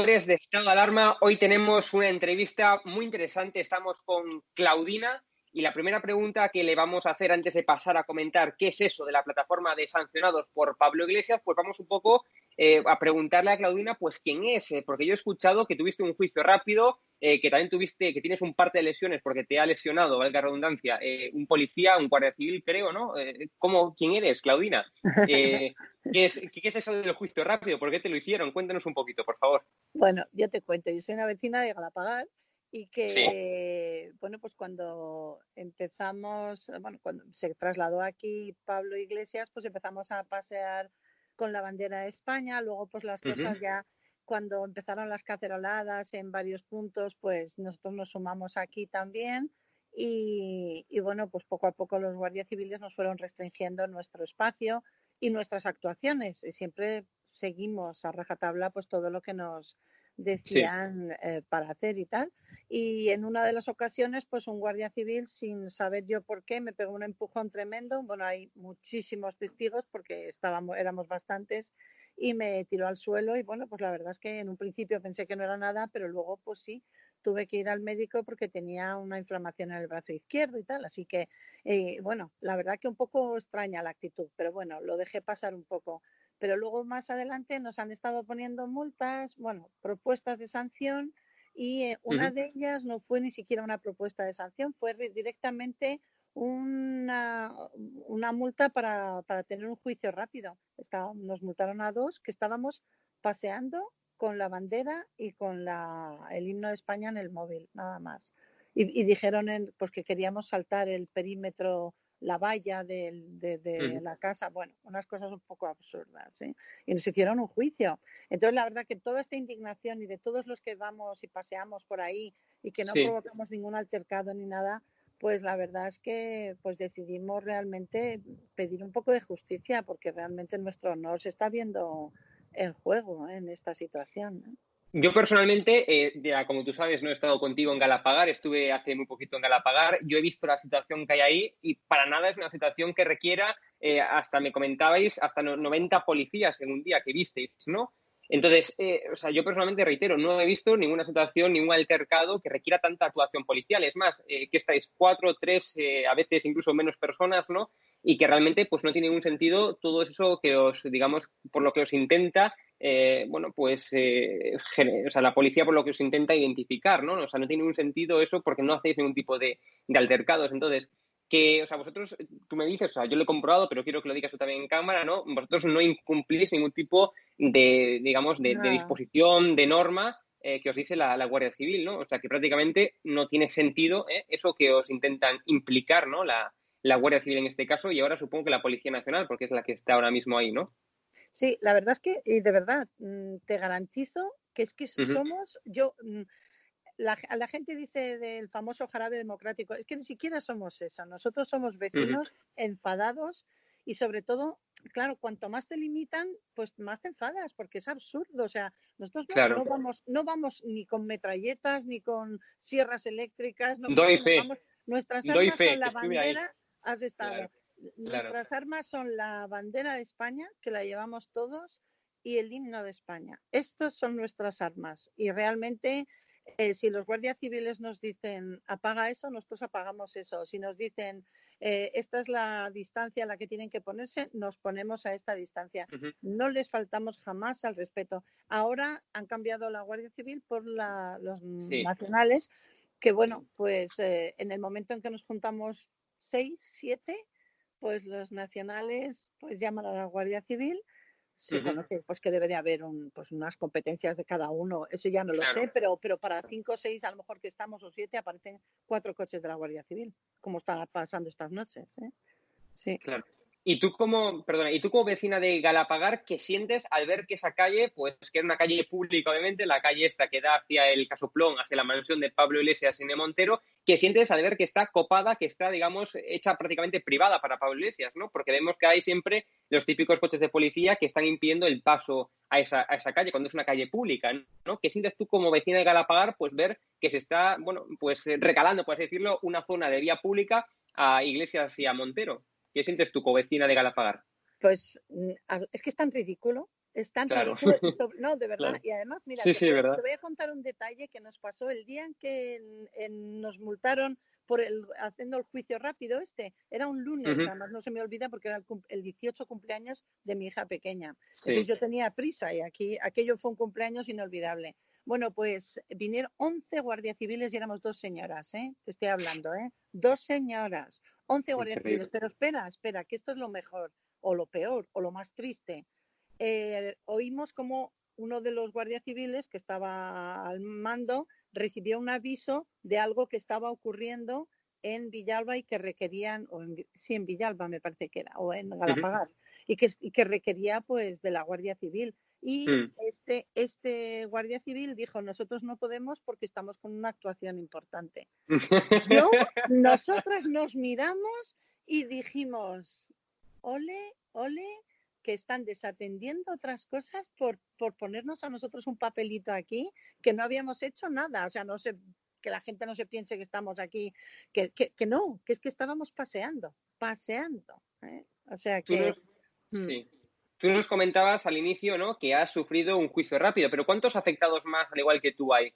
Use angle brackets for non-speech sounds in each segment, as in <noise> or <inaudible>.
de Estado Alarma. Hoy tenemos una entrevista muy interesante. Estamos con Claudina y la primera pregunta que le vamos a hacer antes de pasar a comentar qué es eso de la plataforma de sancionados por Pablo Iglesias, pues vamos un poco eh, a preguntarle a Claudina, pues quién es, eh, porque yo he escuchado que tuviste un juicio rápido, eh, que también tuviste, que tienes un parte de lesiones porque te ha lesionado, valga la redundancia, un policía, un guardia civil, creo, ¿no? ¿cómo, ¿Quién eres, Claudina? <laughs> ¿qué, es, ¿Qué es eso del juicio rápido? ¿Por qué te lo hicieron? Cuéntanos un poquito, por favor. Bueno, yo te cuento, yo soy una vecina de Galapagar y que, bueno, pues cuando empezamos, bueno, cuando se trasladó aquí Pablo Iglesias, pues empezamos a pasear con la bandera de España, luego pues las cosas ya, cuando empezaron las caceroladas en varios puntos, pues nosotros nos sumamos aquí también y, y bueno, pues poco a poco los guardias civiles nos fueron restringiendo nuestro espacio y nuestras actuaciones. Y siempre seguimos a rajatabla pues todo lo que nos decían eh, para hacer y tal. Y en una de las ocasiones, pues un guardia civil, sin saber yo por qué, me pegó un empujón tremendo. Bueno, hay muchísimos testigos porque estábamos, éramos bastantes y me tiró al suelo y bueno, pues la verdad es que en un principio pensé que no era nada, pero luego pues sí, tuve que ir al médico porque tenía una inflamación en el brazo izquierdo y tal. Así que, eh, bueno, la verdad que un poco extraña la actitud, pero bueno, lo dejé pasar un poco pero luego más adelante nos han estado poniendo multas, bueno, propuestas de sanción y eh, una de ellas no fue ni siquiera una propuesta de sanción, fue directamente una, una multa para, para, tener un juicio rápido. nos multaron a dos que estábamos paseando con la bandera y con la, el himno de España en el móvil, nada más. Y, y dijeron en, pues que queríamos saltar el perímetro la valla de, la casa, bueno, unas cosas un poco absurdas, ¿sí? Y nos hicieron un juicio. Entonces, la verdad que toda esta indignación y de todos los que vamos y paseamos por ahí y que no provocamos ningún altercado ni nada, pues la verdad es que pues decidimos realmente pedir un poco de justicia porque realmente nuestro honor se está viendo en juego en esta situación. Yo personalmente, eh, ya, como tú sabes, no he estado contigo en Galapagar, estuve hace muy poquito en Galapagar, yo he visto la situación que hay ahí y para nada es una situación que requiera, eh, hasta me comentabais, hasta 90 policías en un día que visteis, ¿no? Entonces, eh, o sea, yo personalmente reitero, no he visto ninguna situación, ningún altercado que requiera tanta actuación policial. Es más, que estáis cuatro, tres, a veces incluso menos personas, ¿no? Y que realmente, pues, no tiene ningún sentido todo eso que os, digamos, por lo que os intenta eh, bueno, pues, eh, o sea, la policía por lo que os intenta identificar, ¿no? O sea, no tiene ningún sentido eso porque no hacéis ningún tipo de, altercados. Entonces, que, o sea, vosotros, tú me dices, o sea, yo lo he comprobado, pero quiero que lo digas tú también en cámara, ¿no? Vosotros no incumplís ningún tipo de, digamos, de, disposición, de norma eh, que os dice la, Guardia Civil, ¿no? O sea, que prácticamente no tiene sentido eso que os intentan implicar, ¿no? La, la Guardia Civil en este caso y ahora supongo que la Policía Nacional, porque es la que está ahora mismo ahí, ¿no? Sí, la verdad es que, y de verdad, mm, te garantizo que es que somos, yo, mm, la, la, gente dice del famoso jarabe democrático, es que ni siquiera somos eso, nosotros somos vecinos enfadados y sobre todo, claro, cuanto más te limitan, pues más te enfadas, porque es absurdo, o sea, nosotros no, vamos, no vamos ni con metralletas, ni con sierras eléctricas, no, Doy fe. nuestras armas son la bandera, has estado. Nuestras armas son la bandera de España, que la llevamos todos, y el himno de España. Estos son nuestras armas. Y realmente, eh, si los guardias civiles nos dicen apaga eso, nosotros apagamos eso. Si nos dicen eh, esta es la distancia a la que tienen que ponerse, nos ponemos a esta distancia. No les faltamos jamás al respeto. Ahora han cambiado la Guardia Civil por los nacionales, que bueno, pues eh, en el momento en que nos juntamos seis, siete, pues los nacionales pues llaman a la Guardia Civil se conoce pues que debe de haber un, pues unas competencias de cada uno, eso ya no lo sé, pero, pero para cinco o seis, a lo mejor que estamos o siete, aparecen cuatro coches de la Guardia Civil, como están pasando estas noches. ¿eh? Sí. Claro. Y tú como, perdona, y tú como vecina de Galapagar, ¿qué sientes al ver que esa calle, pues que es una calle pública, obviamente, la calle esta que da hacia el Casoplón, hacia la mansión de Pablo Iglesias en Montero, ¿qué sientes al ver que está copada, que está, digamos, hecha prácticamente privada para Pablo Iglesias, ¿no? Porque vemos que hay siempre los típicos coches de policía que están impidiendo el paso a esa, a esa calle cuando es una calle pública, ¿no? ¿Qué sientes tú como vecina de Galapagar, pues ver que se está, bueno, pues recalando, por así decirlo, una zona de vía pública a Iglesias y a Montero? ¿Qué sientes tu covecina de Galapagar? Pues mm, es que es tan ridículo Están Claro. <laughs> No, de verdad. Claro. Y además, mira, Sí, te, sí, voy- verdad. te voy a contar un detalle que nos pasó el día en que en- en- nos multaron por el haciendo el juicio rápido este. Era un lunes, además no se me olvida porque era el, cum- el 18 cumpleaños de mi hija pequeña. Sí. Entonces yo tenía prisa y aquí aquello fue un cumpleaños inolvidable. Bueno, pues vinieron 11 guardias civiles y éramos dos señoras, ¿eh? Te estoy hablando, ¿eh? Dos señoras, 11 guardias civiles. Pero espera, espera, que esto es lo mejor, o lo peor, o lo más triste. Eh, oímos como uno de los guardias civiles que estaba al mando recibió un aviso de algo que estaba ocurriendo en Villalba y que requerían, o en, sí, en Villalba me parece que era, o en Galapagar, y, que, y que requería pues de la Guardia Civil. Y Mm. este, este guardia civil dijo, nosotros no podemos porque estamos con una actuación importante. Yo, <laughs> nosotras nos miramos y dijimos, ole, ole, que están desatendiendo otras cosas por, por ponernos a nosotros un papelito aquí, que no habíamos hecho nada. O sea, no sé, que la gente no se piense que estamos aquí, que, que, que no, que es que estábamos paseando, paseando. ¿eh? O sea que... Mm. Tú nos comentabas al inicio, ¿no? Que has sufrido un juicio rápido, pero ¿cuántos afectados más, al igual que tú, hay?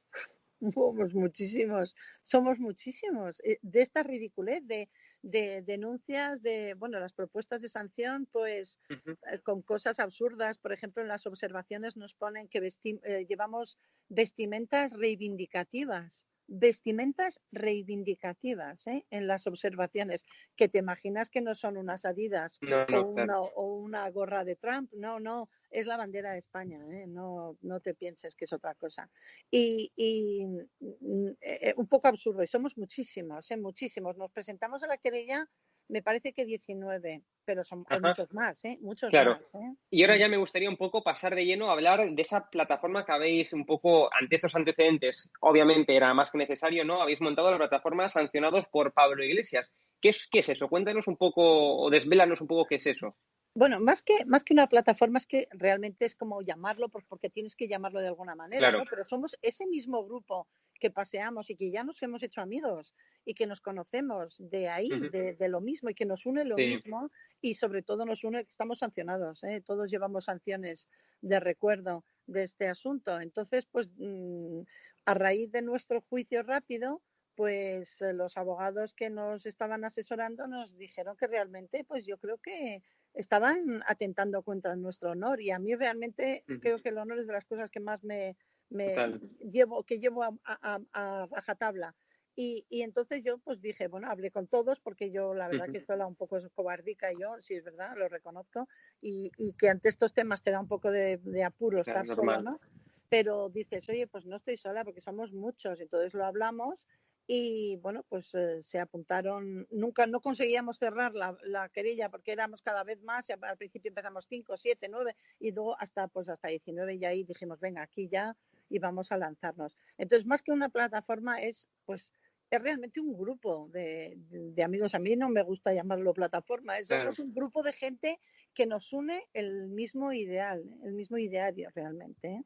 Somos muchísimos, somos muchísimos. Eh, De esta ridiculez de, de denuncias, de, bueno, las propuestas de sanción, pues eh, con cosas absurdas. Por ejemplo, en las observaciones nos ponen que vesti- eh, llevamos vestimentas reivindicativas. Vestimentas reivindicativas ¿eh? en las observaciones, que te imaginas que no son unas adidas No, o, una, claro. o una gorra de Trump, no, no, es la bandera de España, ¿eh? no, no te pienses que es otra cosa. Y, y, mm, eh, un poco absurdo, y somos muchísimos, ¿eh? muchísimos. Nos presentamos a la querella, me parece que 19, pero son hay muchos más, ¿eh? muchos Claro. más. ¿eh? Y ahora ya me gustaría un poco pasar de lleno a hablar de esa plataforma que habéis un poco, ante estos antecedentes, obviamente era más que necesario, ¿no? Habéis montado la plataforma sancionados por Pablo Iglesias. ¿Qué es, qué es eso? Cuéntanos un poco o desvélanos un poco qué es eso. Bueno, más que, más que una plataforma, es que realmente es como llamarlo, pues porque tienes que llamarlo de alguna manera, Claro. ¿no? Pero somos ese mismo grupo que paseamos y que ya nos hemos hecho amigos y que nos conocemos de ahí, de, de lo mismo y que nos une lo Sí. mismo y sobre todo nos une que estamos sancionados, ¿eh? Todos llevamos sanciones de recuerdo de este asunto. Entonces, pues mm, a raíz de nuestro juicio rápido, pues eh, los abogados que nos estaban asesorando nos dijeron que realmente, pues yo creo que estaban atentando contra nuestro honor y a mí realmente creo que el honor es de las cosas que más me, me Total. llevo que llevo a, a, a- rajatabla y, y entonces yo pues dije bueno hablé con todos porque yo la verdad que soy un poco cobardica yo sí es verdad lo reconozco y, y que ante estos temas te da un poco de, de apuro Claro, estar normal. solo no pero dices oye pues no estoy sola porque somos muchos entonces lo hablamos y bueno, pues eh, se apuntaron, nunca no conseguíamos cerrar la, la querella porque éramos cada vez más, y al al principio empezamos 5, 7, 9 y luego hasta pues hasta 19 y ahí dijimos, venga, aquí ya y vamos a lanzarnos. Entonces, más que una plataforma es pues es realmente un grupo de, de- de amigos. A mí no me gusta llamarlo plataforma, es Claro. un grupo de gente que nos une el mismo ideal, el mismo ideario realmente. ¿eh?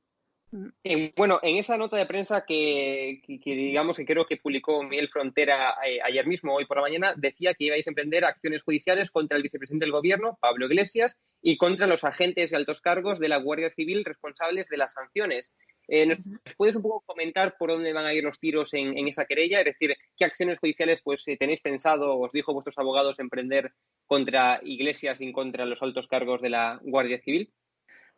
Eh, bueno, en esa nota de prensa que, que- que digamos que creo que publicó Miguel Frontera eh, ayer mismo, hoy por la mañana, decía que ibais a emprender acciones judiciales contra el vicepresidente del gobierno, Pablo Iglesias, y contra los agentes y altos cargos de la Guardia Civil responsables de las sanciones. Eh, ¿Nos puedes un poco comentar por dónde van a ir los tiros en, en esa querella? Es decir, ¿qué acciones judiciales pues tenéis pensado, os dijo vuestros abogados, emprender contra Iglesias y contra los altos cargos de la Guardia Civil?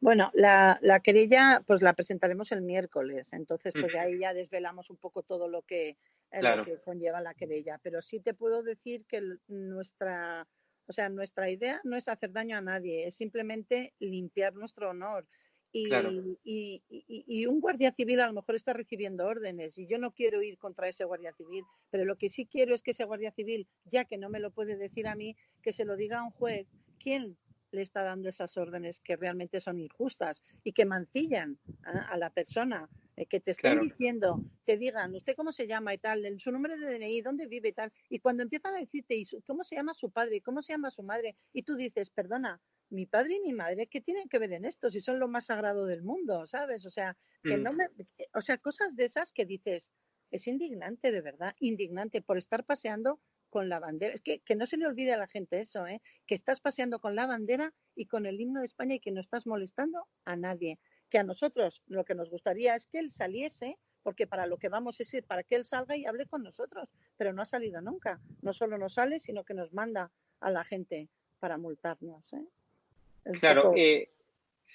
Bueno, la, la querella pues la presentaremos el miércoles, entonces pues ahí ya desvelamos un poco todo lo que, eh, lo que conlleva la querella, pero sí te puedo decir que nuestra, o sea, nuestra idea no es hacer daño a nadie, es simplemente limpiar nuestro honor. Y, Claro. y, y- y un guardia civil a lo mejor está recibiendo órdenes y yo no quiero ir contra ese guardia civil, pero lo que sí quiero es que ese guardia civil, ya que no me lo puede decir a mí, que se lo diga a un juez quién le está dando esas órdenes que realmente son injustas y que mancillan a, a la persona, eh, que te estén Claro. diciendo, te digan, ¿usted cómo se llama y tal? su número de DNI, dónde vive y tal? Y cuando empiezan a decirte, ¿y su- cómo se llama su padre? ¿Y cómo se llama su madre? Y tú dices, perdona, mi padre y mi madre, ¿qué tienen que ver en esto? Si son lo más sagrado del mundo, ¿sabes? O sea, que Mm. no me, o sea, cosas de esas que dices, es indignante, de verdad, indignante por estar paseando con la bandera. Es que, que no se le olvide a la gente eso, ¿eh? que estás paseando con la bandera y con el himno de España y que no estás molestando a nadie. Que a nosotros lo que nos gustaría es que él saliese, porque para lo que vamos es ir para que él salga y hable con nosotros, pero no ha salido nunca. No solo nos sale, sino que nos manda a la gente para multarnos. ¿eh? Claro, eh,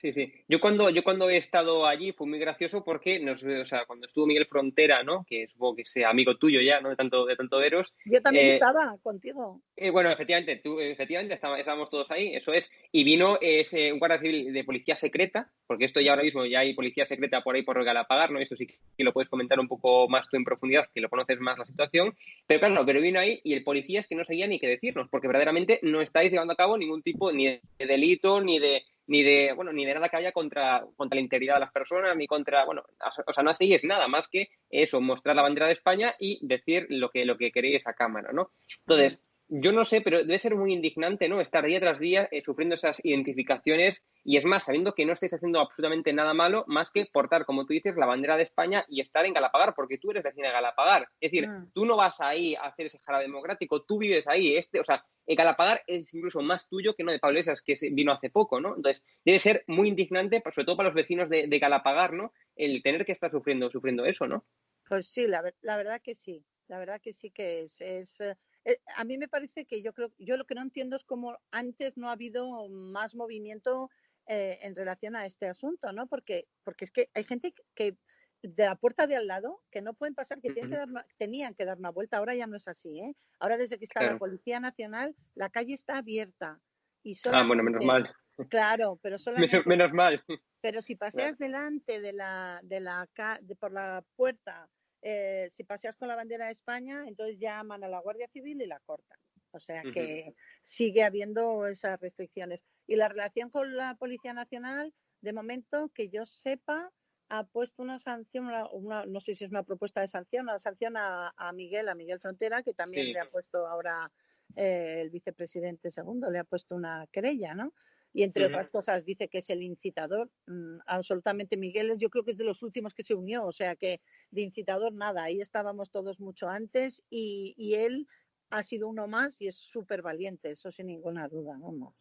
Sí, sí. Yo cuando, yo cuando he estado allí fue muy gracioso porque nos, o sea, cuando estuvo Miguel Frontera, ¿no? Que supongo que sea amigo tuyo ya, ¿no? De tanto, de tanto veros. Yo también eh, estaba contigo. Eh, bueno, efectivamente, tú, efectivamente estábamos, todos ahí, eso es. Y vino ese, un guardia civil de policía secreta, porque esto ya ahora mismo ya hay policía secreta por ahí por Galapagar, ¿no? Esto sí que lo puedes comentar un poco más tú en profundidad, que lo conoces más la situación. Pero claro, pero vino ahí y el policía es que no sabía ni qué decirnos, porque verdaderamente no estáis llevando a cabo ningún tipo ni de delito, ni de ni de, bueno, ni de nada que haya contra, contra la integridad de las personas, ni contra, bueno, o sea, no hacéis nada más que eso, mostrar la bandera de España y decir lo que, lo que queréis a cámara, ¿no? Entonces, yo no sé, pero debe ser muy indignante, ¿no? Estar día tras día eh, sufriendo esas identificaciones y es más, sabiendo que no estáis haciendo absolutamente nada malo más que portar, como tú dices, la bandera de España y estar en Galapagar, porque tú eres vecina de Galapagar. Es decir, mm. tú no vas ahí a hacer ese jarabe democrático, tú vives ahí. Este, o sea, Galapagar es incluso más tuyo que no de Pablo Iglesias, que vino hace poco, ¿no? Entonces, debe ser muy indignante, sobre todo para los vecinos de, Galapagar, ¿no? El tener que estar sufriendo, sufriendo eso, ¿no? Pues sí, la, la verdad que sí. La verdad que sí que es, es eh, eh, a mí me parece que yo creo, yo lo que no entiendo es cómo antes no ha habido más movimiento eh, en relación a este asunto, ¿no? Porque, porque es que hay gente que de la puerta de al lado que no pueden pasar, que, tienen que dar tenían que dar una vuelta. Ahora ya no es así, ¿eh? Ahora desde que está la Policía Nacional, la calle está abierta. Y ah, bueno, menos mal. <laughs> Claro, pero <laughs> solo menos, mal. Pero si paseas delante de la, de la de, por la puerta eh, si paseas con la bandera de España, entonces llaman a la Guardia Civil y la cortan. O sea que sigue habiendo esas restricciones. Y la relación con la Policía Nacional, de momento, que yo sepa, ha puesto una sanción, una, no sé si es una propuesta de sanción, una sanción a, Miguel, a Miguel Frontera, que también le ha puesto ahora eh, el vicepresidente segundo, le ha puesto una querella, ¿no? Y entre otras cosas dice que es el incitador. Mm, absolutamente Miguel yo creo que es de los últimos que se unió, o sea que de incitador nada, ahí estábamos todos mucho antes y, y él ha sido uno más y es súper valiente, eso sin ninguna duda, vamos.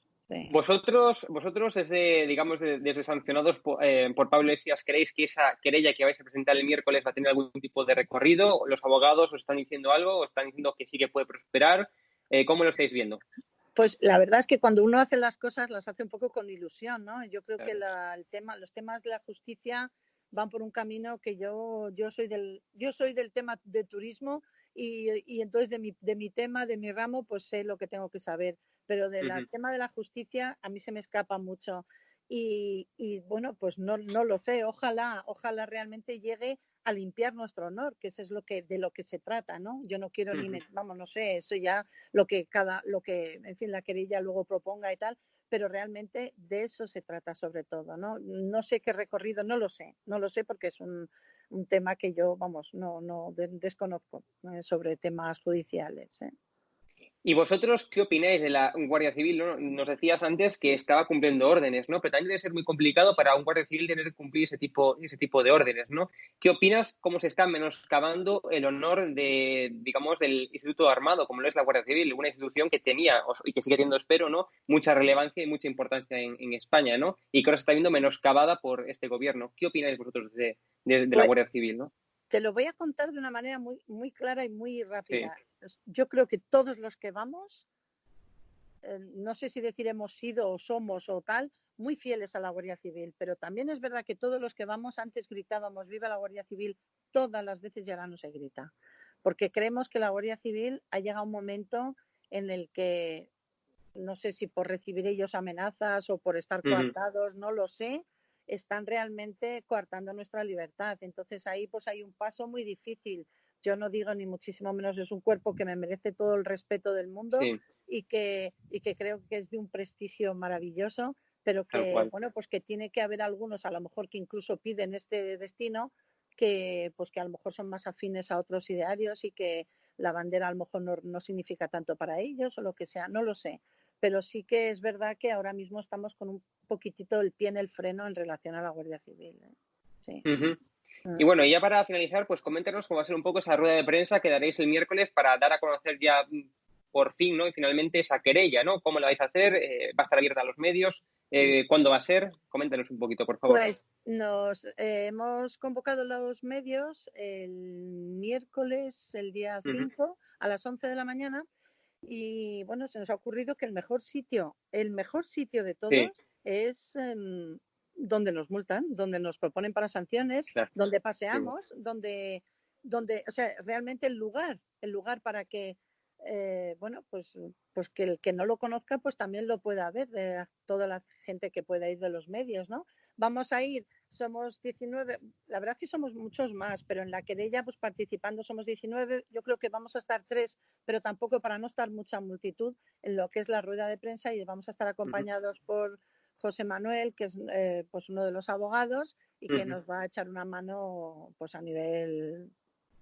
Vosotros, vosotros desde, digamos, desde sancionados por, eh, por Pablo Iglesias, ¿creéis que esa querella que vais a presentar el miércoles va a tener algún tipo de recorrido? ¿Los abogados os están diciendo algo? ¿Os están diciendo que sí que puede prosperar? Eh, ¿Cómo lo estáis viendo? Pues la verdad es que cuando uno hace las cosas las hace un poco con ilusión, ¿no? Yo creo que el tema, los temas de la justicia van por un camino que yo, yo soy del, yo soy del tema de turismo y, y entonces de mi, de mi tema, de mi ramo, pues sé lo que tengo que saber. Pero del tema de la justicia a mí se me escapa mucho. Y, y, bueno, pues no, no lo sé. Ojalá, ojalá realmente llegue a limpiar nuestro honor, que eso es lo que de lo que se trata, ¿no? Yo no quiero ni, vamos, no sé, eso ya lo que cada, lo que, en fin, la querella luego proponga y tal, pero realmente de eso se trata sobre todo, ¿no? No sé qué recorrido, no lo sé, no lo sé porque es un, un tema que yo, vamos, no, no desconozco eh, sobre temas judiciales. ¿eh? ¿Y vosotros qué opináis de la Guardia Civil? Nos decías antes que estaba cumpliendo órdenes, ¿no? Pero también debe ser muy complicado para un Guardia Civil tener que cumplir ese tipo, ese tipo de órdenes, ¿no? ¿Qué opinas cómo se está menoscabando el honor de, digamos, del Instituto Armado, como lo es la Guardia Civil, una institución que tenía y que sigue teniendo, espero, ¿no? Mucha relevancia y mucha importancia en, España, ¿no? Y que ahora se está viendo menoscabada por este gobierno. ¿Qué opináis vosotros de, la pues Guardia Civil, no? Te lo voy a contar de una manera muy, muy clara y muy rápida. Yo creo que todos los que vamos, eh, no sé si decir hemos sido o somos o tal, muy fieles a la Guardia Civil, pero también es verdad que todos los que vamos antes gritábamos viva la Guardia Civil todas las veces y ahora no se grita, porque creemos que la Guardia Civil ha llegado un momento en el que no sé si por recibir ellos amenazas o por estar coartados, no lo sé, están realmente coartando nuestra libertad. Entonces ahí pues hay un paso muy difícil yo no digo ni muchísimo menos es un cuerpo que me merece todo el respeto del mundo y, que, y que creo que es de un prestigio maravilloso, pero que, bueno, pues que tiene que haber algunos, a lo mejor que incluso piden este destino, que pues que a lo mejor son más afines a otros idearios y que la bandera a lo mejor no, no significa tanto para ellos o lo que sea, no lo sé. Pero sí que es verdad que ahora mismo estamos con un poquitito el pie en el freno en relación a la Guardia Civil. ¿eh? Sí. Y bueno, ya para finalizar, pues coméntanos cómo va a ser un poco esa rueda de prensa que daréis el miércoles para dar a conocer ya por fin, ¿no? Y finalmente esa querella, ¿no? ¿Cómo la vais a hacer? Eh, ¿Va a estar abierta a los medios? Eh, ¿Cuándo va a ser? Coméntanos un poquito, por favor. Pues nos hemos convocado los medios el miércoles, el día 5, a las 11 de la mañana. Y bueno, se nos ha ocurrido que el mejor sitio, el mejor sitio de todos es donde nos multan, donde nos proponen para sanciones, donde paseamos, donde, donde, o sea, realmente el lugar, el lugar para que, eh, bueno, pues, pues que el que no lo conozca, pues también lo pueda ver, de toda la gente que pueda ir de los medios, ¿no? Vamos a ir, somos 19, la verdad que somos muchos más, pero en la querella, pues participando somos 19, yo creo que vamos a estar tres, pero tampoco para no estar mucha multitud en lo que es la rueda de prensa y vamos a estar acompañados por José Manuel, que es eh, pues uno de los abogados y que nos va a echar una mano pues a nivel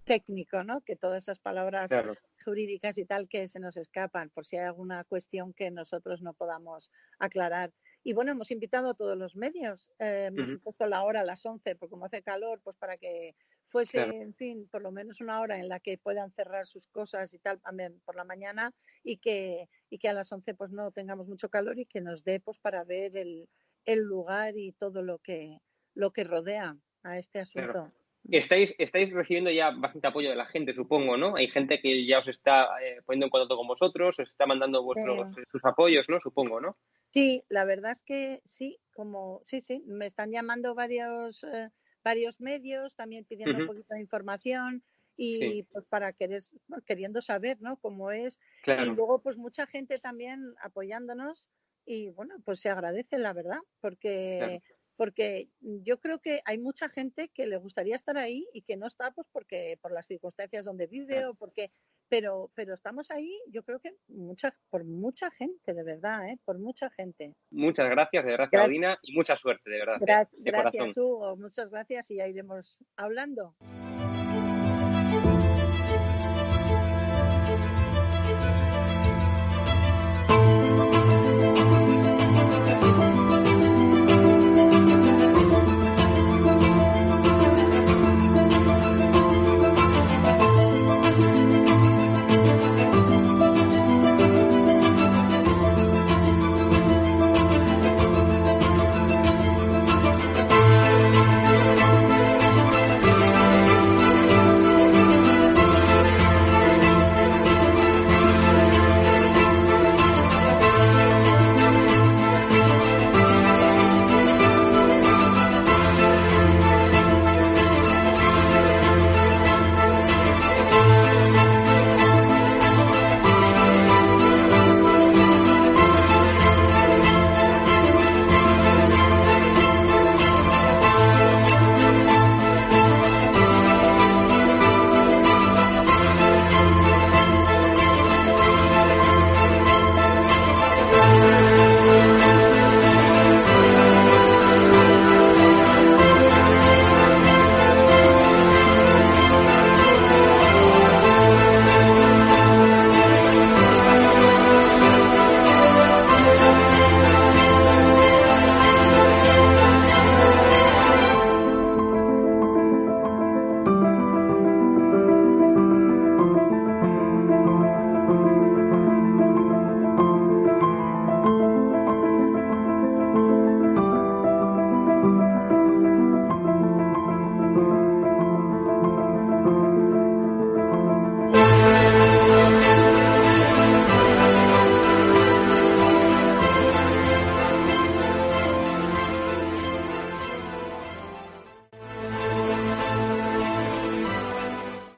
técnico, ¿no? Que todas esas palabras jurídicas y tal que se nos escapan, por si hay alguna cuestión que nosotros no podamos aclarar. Y bueno, hemos invitado a todos los medios, eh, hemos puesto la hora a las 11, porque como hace calor, pues para que fuese, en fin, por lo menos una hora en la que puedan cerrar sus cosas y tal también por la mañana y que, y que a las 11 pues no tengamos mucho calor y que nos dé pues para ver el, el lugar y todo lo que, lo que rodea a este asunto. Estáis, estáis recibiendo ya bastante apoyo de la gente, supongo, ¿no? Hay gente que ya os está eh, poniendo en contacto con vosotros, os está mandando vuestros, sus apoyos, ¿no? Supongo, ¿no? Sí, la verdad es que sí, como sí, sí, me están llamando varios eh, varios medios, también pidiendo un poquito de información y pues para querer, queriendo saber, ¿no? Cómo es. Y luego pues mucha gente también apoyándonos y bueno, pues se agradece la verdad, porque porque yo creo que hay mucha gente que le gustaría estar ahí y que no está pues porque por las circunstancias donde vive o porque pero pero estamos ahí yo creo que mucha por mucha gente de verdad ¿eh? por mucha gente muchas gracias de verdad Claudina y mucha suerte de verdad ¿eh? gracias Hugo muchas gracias y ya iremos hablando